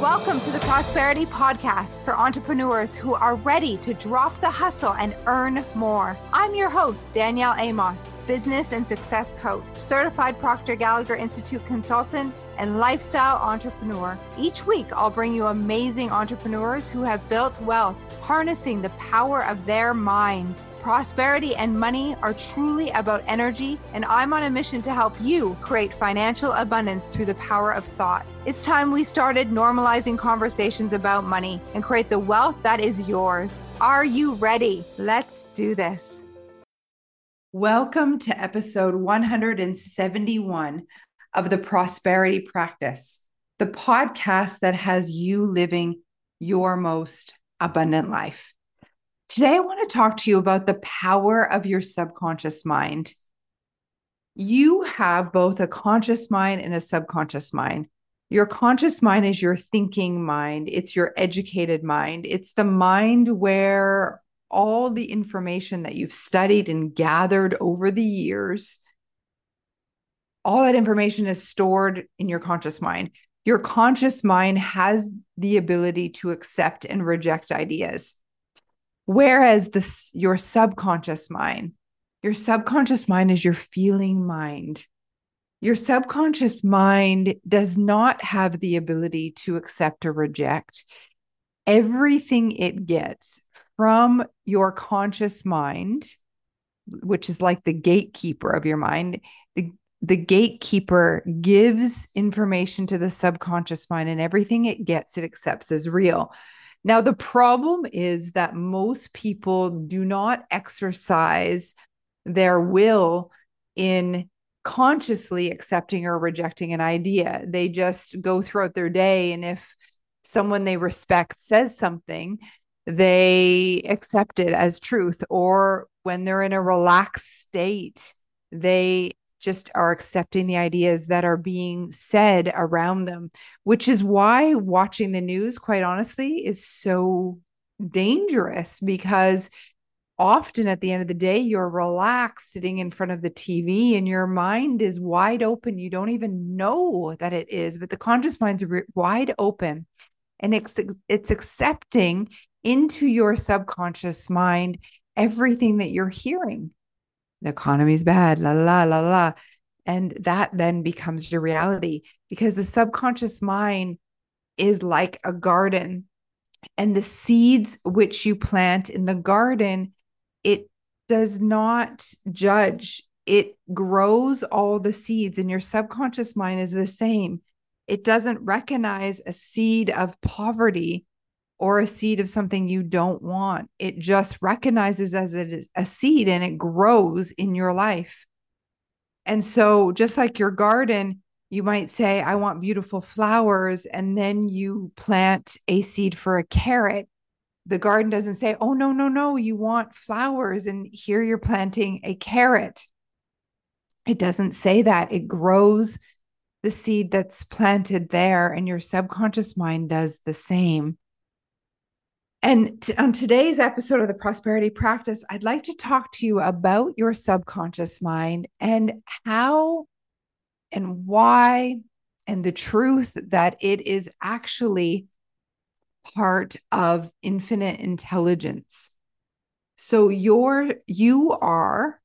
Welcome to the Prosperity Podcast for entrepreneurs who are ready to drop the hustle and earn more. I'm your host, Danielle Amos, business and success coach, certified Proctor Gallagher Institute consultant, and lifestyle entrepreneur. Each week, I'll bring you amazing entrepreneurs who have built wealth, harnessing the power of their mind. Prosperity and money are truly about energy, and I'm on a mission to help you create financial abundance through the power of thought. It's time we started normalizing conversations about money and create the wealth that is yours. Are you ready? Let's do this. Welcome to episode 171 of the Prosperity Practice, the podcast that has you living your most abundant life. Today, I want to talk to you about the power of your subconscious mind. You have both a conscious mind and a subconscious mind. Your conscious mind is your thinking mind, it's your educated mind, it's the mind where all the information that you've studied and gathered over the years, all that information is stored in your conscious mind. Your conscious mind has the ability to accept and reject ideas. Whereas this your subconscious mind, your subconscious mind is your feeling mind. Your subconscious mind does not have the ability to accept or reject. Everything it gets from your conscious mind, which is like the gatekeeper of your mind, the, the gatekeeper gives information to the subconscious mind, and everything it gets, it accepts as real. Now, the problem is that most people do not exercise their will in consciously accepting or rejecting an idea. They just go throughout their day. And if someone they respect says something, they accept it as truth. Or when they're in a relaxed state, they just are accepting the ideas that are being said around them, which is why watching the news, quite honestly, is so dangerous because often at the end of the day, you're relaxed sitting in front of the TV and your mind is wide open. You don't even know that it is, but the conscious mind's wide open and it's, it's accepting into your subconscious mind everything that you're hearing the economy's bad, la la la la. And that then becomes your reality because the subconscious mind is like a garden. And the seeds which you plant in the garden, it does not judge. It grows all the seeds, and your subconscious mind is the same. It doesn't recognize a seed of poverty or a seed of something you don't want. It just recognizes as it is a seed and it grows in your life. And so, just like your garden, you might say, I want beautiful flowers. And then you plant a seed for a carrot. The garden doesn't say, Oh, no, no, no, you want flowers. And here you're planting a carrot. It doesn't say that. It grows the seed that's planted there, and your subconscious mind does the same. And t- on today's episode of the Prosperity Practice, I'd like to talk to you about your subconscious mind and how and why and the truth that it is actually part of infinite intelligence. So you're you are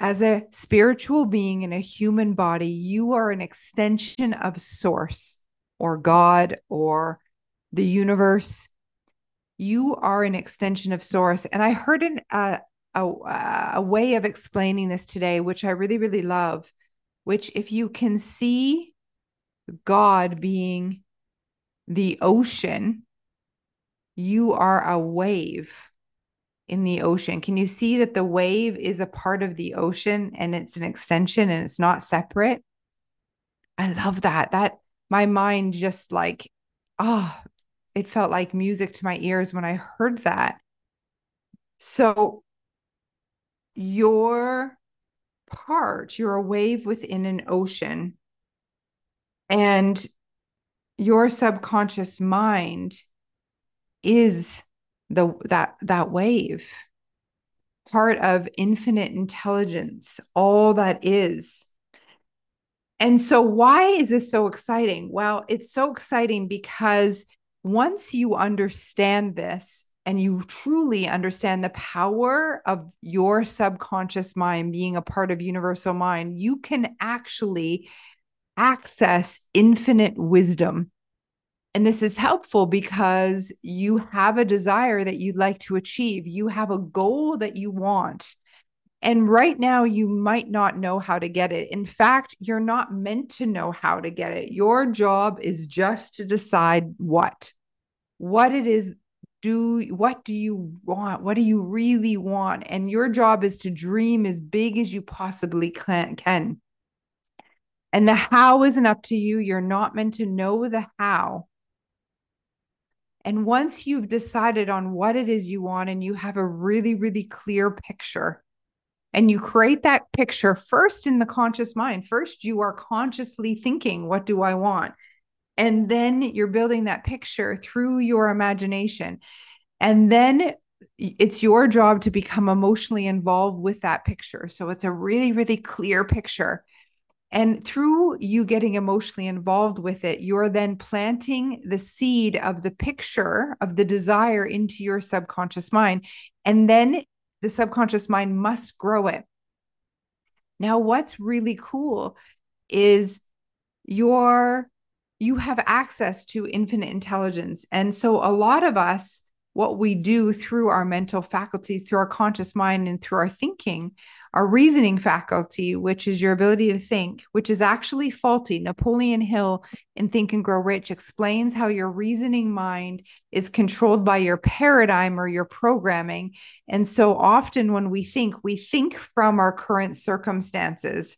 as a spiritual being in a human body, you are an extension of source or God or the universe you are an extension of source. And i heard an, uh, a, a way of explaining this today which i really really love which if you can see god being the ocean you are a wave in the ocean. Can you see that the wave is a part of the ocean and it's an extension and it's not separate? I love that. That my mind just like oh it felt like music to my ears when I heard that. So, your part, you're a wave within an ocean, and your subconscious mind is the that that wave part of infinite intelligence all that is And so, why is this so exciting? Well, it's so exciting because once you understand this and you truly understand the power of your subconscious mind being a part of universal mind, you can actually access infinite wisdom. And this is helpful because you have a desire that you'd like to achieve, you have a goal that you want. And right now, you might not know how to get it. In fact, you're not meant to know how to get it. Your job is just to decide what, what it is. Do what do you want? What do you really want? And your job is to dream as big as you possibly can. And the how isn't up to you. You're not meant to know the how. And once you've decided on what it is you want and you have a really, really clear picture, and you create that picture first in the conscious mind. First, you are consciously thinking, What do I want? And then you're building that picture through your imagination. And then it's your job to become emotionally involved with that picture. So it's a really, really clear picture. And through you getting emotionally involved with it, you're then planting the seed of the picture of the desire into your subconscious mind. And then the subconscious mind must grow it. Now, what's really cool is your you have access to infinite intelligence. And so a lot of us what we do through our mental faculties, through our conscious mind, and through our thinking, our reasoning faculty, which is your ability to think, which is actually faulty. Napoleon Hill in Think and Grow Rich explains how your reasoning mind is controlled by your paradigm or your programming. And so often when we think, we think from our current circumstances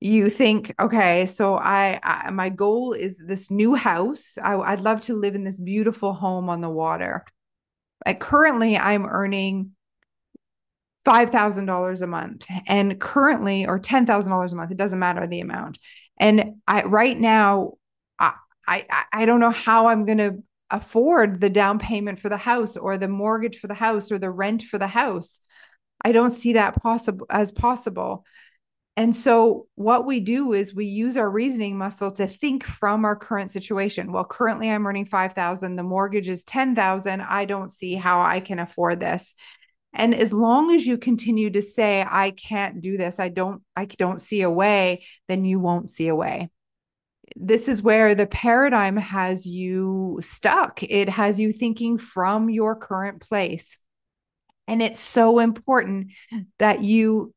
you think okay so I, I, my goal is this new house I, would love to live in this beautiful home on the water like currently i'm earning $5000 a month and currently or $10000 a month it doesn't matter the amount and i right now i i, I don't know how i'm going to afford the down payment for the house or the mortgage for the house or the rent for the house i don't see that possible as possible and so, what we do is we use our reasoning muscle to think from our current situation. Well, currently I'm earning 5,000, the mortgage is 10,000. I don't see how I can afford this. And as long as you continue to say, I can't do this, I don't, I don't see a way, then you won't see a way. This is where the paradigm has you stuck. It has you thinking from your current place. And it's so important that you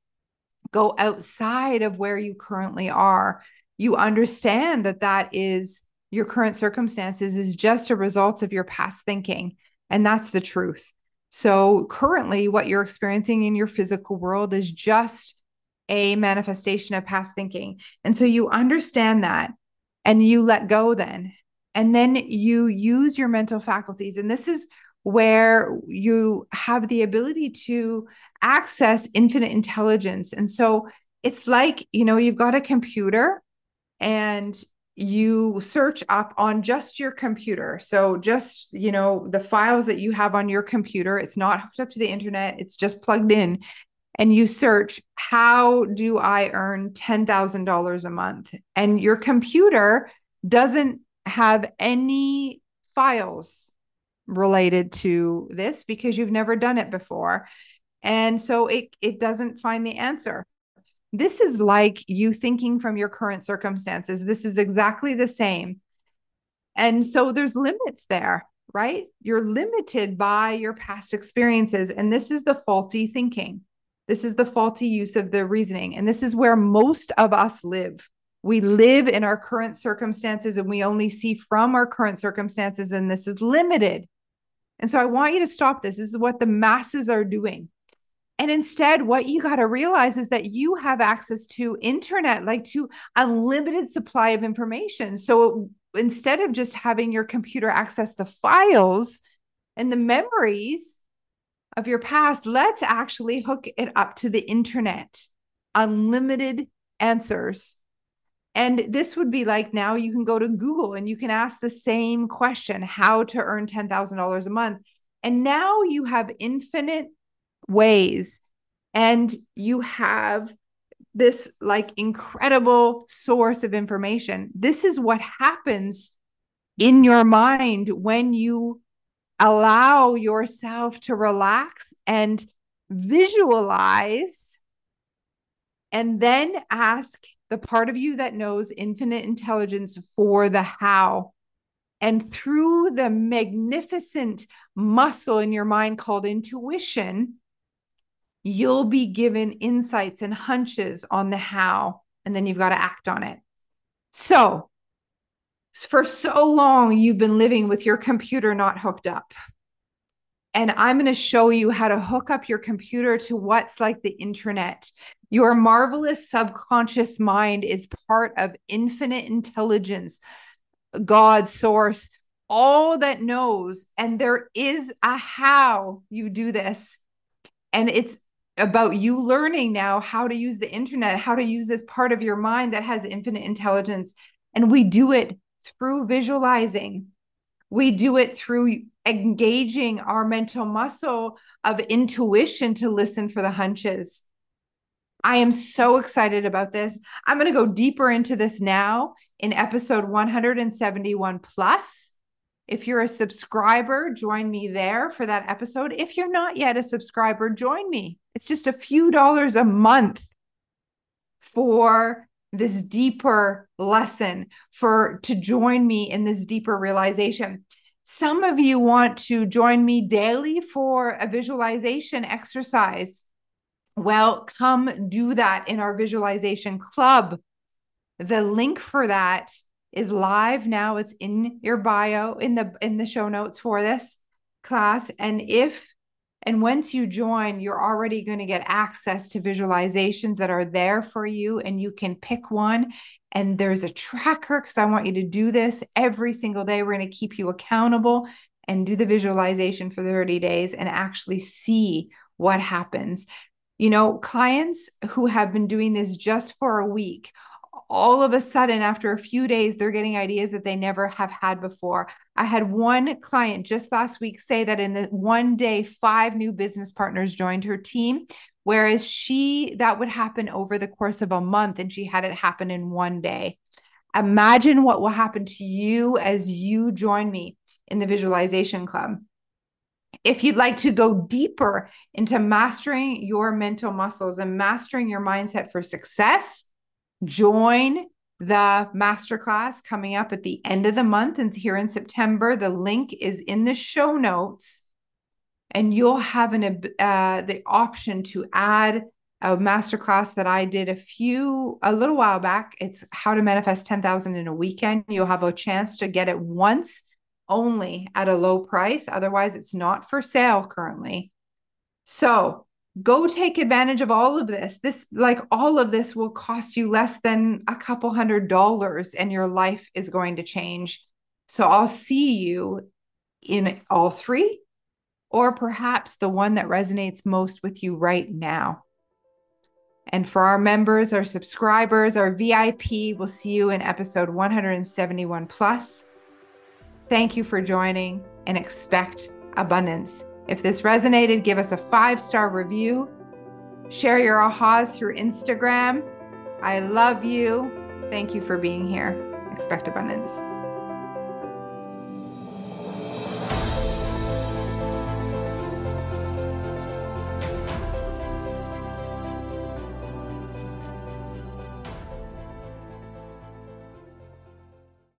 go outside of where you currently are, you understand that that is your current circumstances is just a result of your past thinking. And that's the truth. So, currently, what you're experiencing in your physical world is just a manifestation of past thinking. And so, you understand that and you let go then. And then you use your mental faculties. And this is where you have the ability to access infinite intelligence. And so it's like, you know, you've got a computer and you search up on just your computer. So just, you know, the files that you have on your computer, it's not hooked up to the internet, it's just plugged in. And you search, how do I earn $10,000 a month? And your computer doesn't have any files related to this because you've never done it before. And so it it doesn't find the answer. This is like you thinking from your current circumstances. This is exactly the same. And so there's limits there, right? You're limited by your past experiences. And this is the faulty thinking. This is the faulty use of the reasoning. And this is where most of us live. We live in our current circumstances and we only see from our current circumstances, and this is limited. And so I want you to stop this. This is what the masses are doing. And instead, what you got to realize is that you have access to internet, like to unlimited supply of information. So instead of just having your computer access the files and the memories of your past, let's actually hook it up to the internet. Unlimited answers. And this would be like now you can go to Google and you can ask the same question how to earn $10,000 a month. And now you have infinite ways and you have this like incredible source of information. This is what happens in your mind when you allow yourself to relax and visualize and then ask the part of you that knows infinite intelligence for the how. And through the magnificent muscle in your mind called intuition, you'll be given insights and hunches on the how, and then you've got to act on it. So, for so long, you've been living with your computer not hooked up. And I'm going to show you how to hook up your computer to what's like the internet. Your marvelous subconscious mind is part of infinite intelligence, God, source, all that knows. And there is a how you do this. And it's about you learning now how to use the internet, how to use this part of your mind that has infinite intelligence. And we do it through visualizing. We do it through engaging our mental muscle of intuition to listen for the hunches. I am so excited about this. I'm going to go deeper into this now in episode 171 plus. If you're a subscriber, join me there for that episode. If you're not yet a subscriber, join me. It's just a few dollars a month for this deeper lesson, for to join me in this deeper realization. Some of you want to join me daily for a visualization exercise. Well, come do that in our visualization club. The link for that is live now. It's in your bio in the in the show notes for this class. And if and once you join, you're already going to get access to visualizations that are there for you, and you can pick one. And there's a tracker because I want you to do this every single day. We're going to keep you accountable and do the visualization for 30 days and actually see what happens. You know, clients who have been doing this just for a week all of a sudden, after a few days, they're getting ideas that they never have had before. I had one client just last week say that in the one day, five new business partners joined her team. Whereas she, that would happen over the course of a month, and she had it happen in one day. Imagine what will happen to you as you join me in the Visualization Club. If you'd like to go deeper into mastering your mental muscles and mastering your mindset for success, join the masterclass coming up at the end of the month and here in September. The link is in the show notes, and you'll have an uh, the option to add a masterclass that I did a few a little while back. It's how to manifest ten thousand in a weekend. You'll have a chance to get it once only at a low price. Otherwise, it's not for sale currently. So go take advantage of all of this. This, like all of this, will cost you less than a couple hundred dollars, and your life is going to change. So I'll see you in all three, or perhaps the one that resonates most with you right now. And for our members, our subscribers, our VIP, we'll see you in episode 171 plus. Thank you for joining and expect abundance. If this resonated, give us a five star review. Share your ahas through Instagram. I love you. Thank you for being here. Expect abundance.